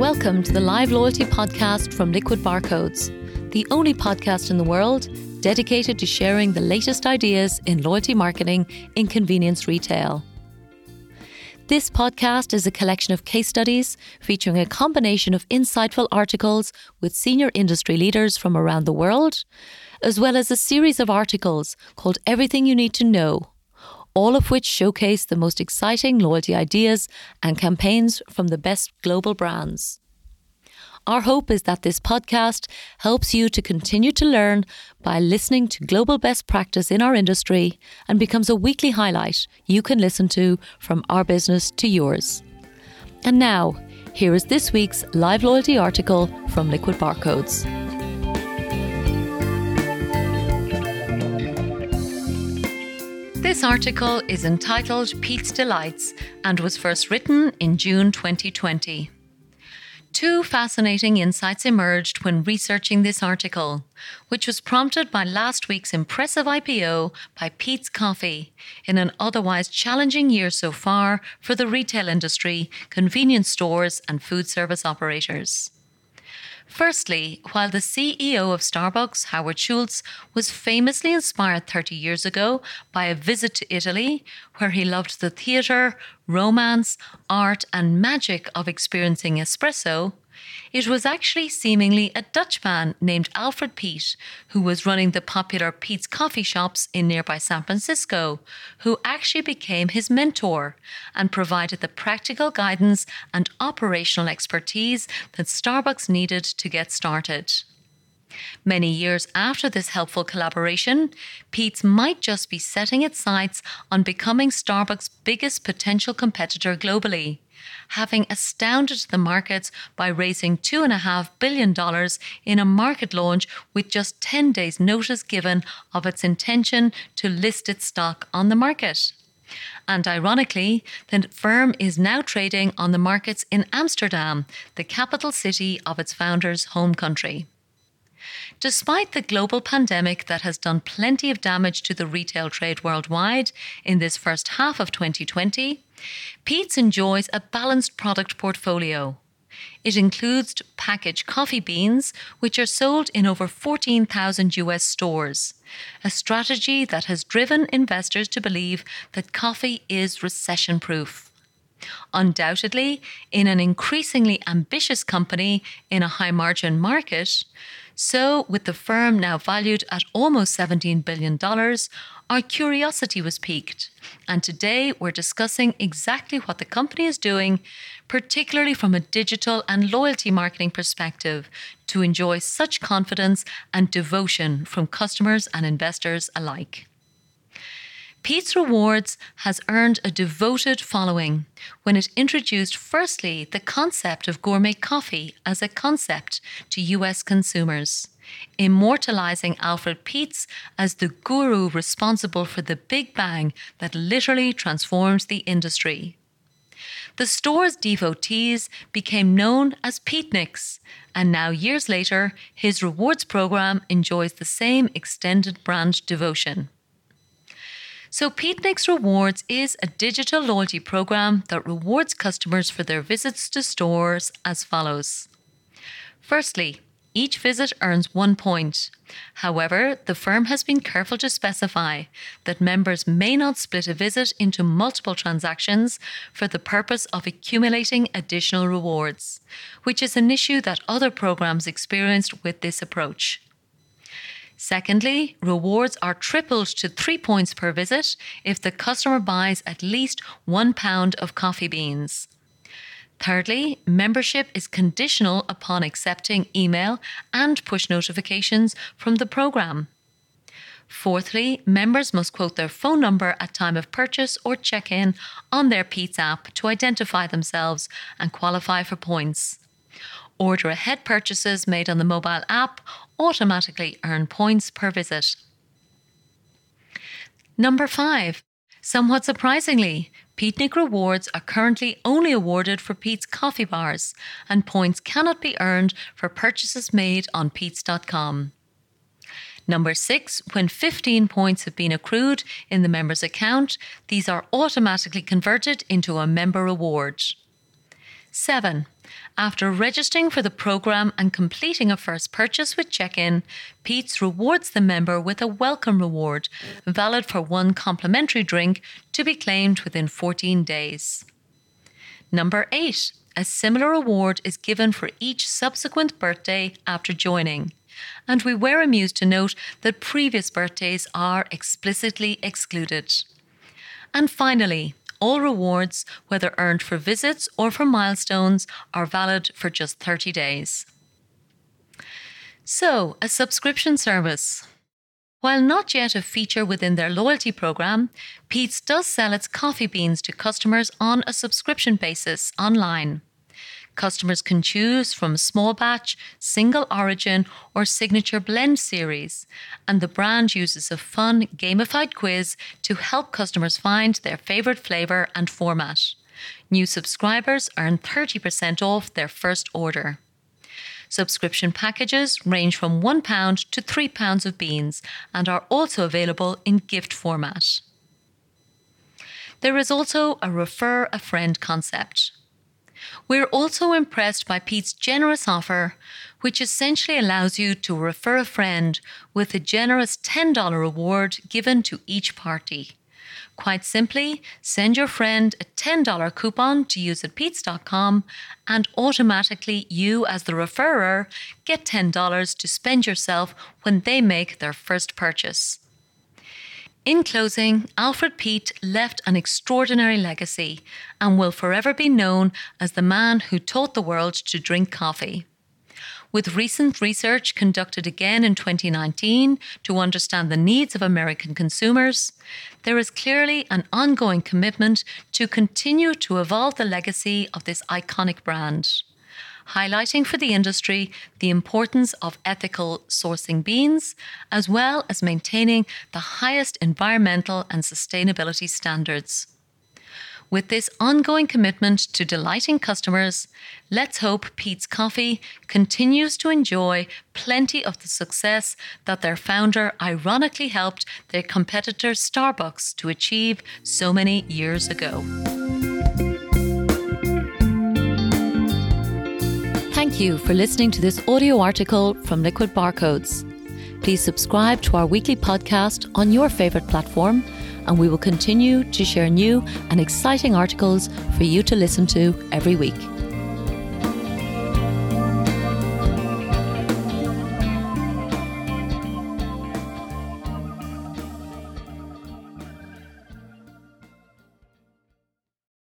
Welcome to the Live Loyalty Podcast from Liquid Barcodes, the only podcast in the world dedicated to sharing the latest ideas in loyalty marketing in convenience retail. This podcast is a collection of case studies featuring a combination of insightful articles with senior industry leaders from around the world, as well as a series of articles called Everything You Need to Know, all of which showcase the most exciting loyalty ideas and campaigns from the best global brands. Our hope is that this podcast helps you to continue to learn by listening to global best practice in our industry and becomes a weekly highlight you can listen to from our business to yours. And now, here is this week's live loyalty article from Liquid Barcodes. This article is entitled Peet's Delights and was first written in June 2020. Two fascinating insights emerged when researching this article, which was prompted by last week's impressive IPO by Peet's Coffee in an otherwise challenging year so far for the retail industry, convenience stores, and food service operators. Firstly, while the CEO of Starbucks, Howard Schultz, was famously inspired 30 years ago by a visit to Italy, where he loved the theatre, romance, art, and magic of experiencing espresso, it was actually seemingly a Dutchman named Alfred Peet, who was running the popular Peet's coffee shops in nearby San Francisco, who actually became his mentor and provided the practical guidance and operational expertise that Starbucks needed to get started. Many years after this helpful collaboration, Peet's might just be setting its sights on becoming Starbucks' biggest potential competitor globally having astounded the markets by raising $2.5 billion in a market launch with just 10 days' notice given of its intention to list its stock on the market. And ironically, the firm is now trading on the markets in Amsterdam, the capital city of its founder's home country. Despite the global pandemic that has done plenty of damage to the retail trade worldwide in this first half of 2020, Peet's enjoys a balanced product portfolio. It includes packaged coffee beans, which are sold in over 14,000 US stores, a strategy that has driven investors to believe that coffee is recession proof. Undoubtedly, in an increasingly ambitious company in a high margin market, so with the firm now valued at almost $17 billion, our curiosity was piqued. And today we're discussing exactly what the company is doing, particularly from a digital and loyalty marketing perspective, to enjoy such confidence and devotion from customers and investors alike. Peet's Rewards has earned a devoted following when it introduced, firstly, the concept of gourmet coffee as a concept to US consumers immortalizing Alfred Peet's as the guru responsible for the big bang that literally transformed the industry. The store's devotees became known as Peetniks, and now years later, his rewards program enjoys the same extended brand devotion. So, Peetniks Rewards is a digital loyalty program that rewards customers for their visits to stores as follows. Firstly, each visit earns one point. However, the firm has been careful to specify that members may not split a visit into multiple transactions for the purpose of accumulating additional rewards, which is an issue that other programs experienced with this approach. Secondly, rewards are tripled to three points per visit if the customer buys at least one pound of coffee beans. Thirdly, membership is conditional upon accepting email and push notifications from the program. Fourthly, members must quote their phone number at time of purchase or check in on their Peet's app to identify themselves and qualify for points. Order ahead purchases made on the mobile app automatically earn points per visit. Number five, somewhat surprisingly, Peetnik rewards are currently only awarded for Peet's coffee bars, and points cannot be earned for purchases made on Peet's.com. Number six, when 15 points have been accrued in the member's account, these are automatically converted into a member reward. Seven, After registering for the program and completing a first purchase with check in, Peet's rewards the member with a welcome reward, valid for one complimentary drink to be claimed within 14 days. Number 8. A similar reward is given for each subsequent birthday after joining. And we were amused to note that previous birthdays are explicitly excluded. And finally, all rewards, whether earned for visits or for milestones, are valid for just 30 days. So, a subscription service. While not yet a feature within their loyalty program, Peet's does sell its coffee beans to customers on a subscription basis online. Customers can choose from small batch, single origin, or signature blend series, and the brand uses a fun gamified quiz to help customers find their favorite flavor and format. New subscribers earn 30% off their first order. Subscription packages range from £1 to £3 of beans and are also available in gift format. There is also a refer a friend concept. We're also impressed by Peet's generous offer, which essentially allows you to refer a friend with a generous $10 reward given to each party. Quite simply, send your friend a $10 coupon to use at Peet's.com, and automatically you, as the referrer, get $10 to spend yourself when they make their first purchase. In closing, Alfred Peet left an extraordinary legacy and will forever be known as the man who taught the world to drink coffee. With recent research conducted again in 2019 to understand the needs of American consumers, there is clearly an ongoing commitment to continue to evolve the legacy of this iconic brand highlighting for the industry the importance of ethical sourcing beans, as well as maintaining the highest environmental and sustainability standards. With this ongoing commitment to delighting customers, let's hope Peet's Coffee continues to enjoy plenty of the success that their founder ironically helped their competitor Starbucks to achieve so many years ago. Thank you for listening to this audio article from Liquid Barcodes. Please subscribe to our weekly podcast on your favourite platform, and we will continue to share new and exciting articles for you to listen to every week.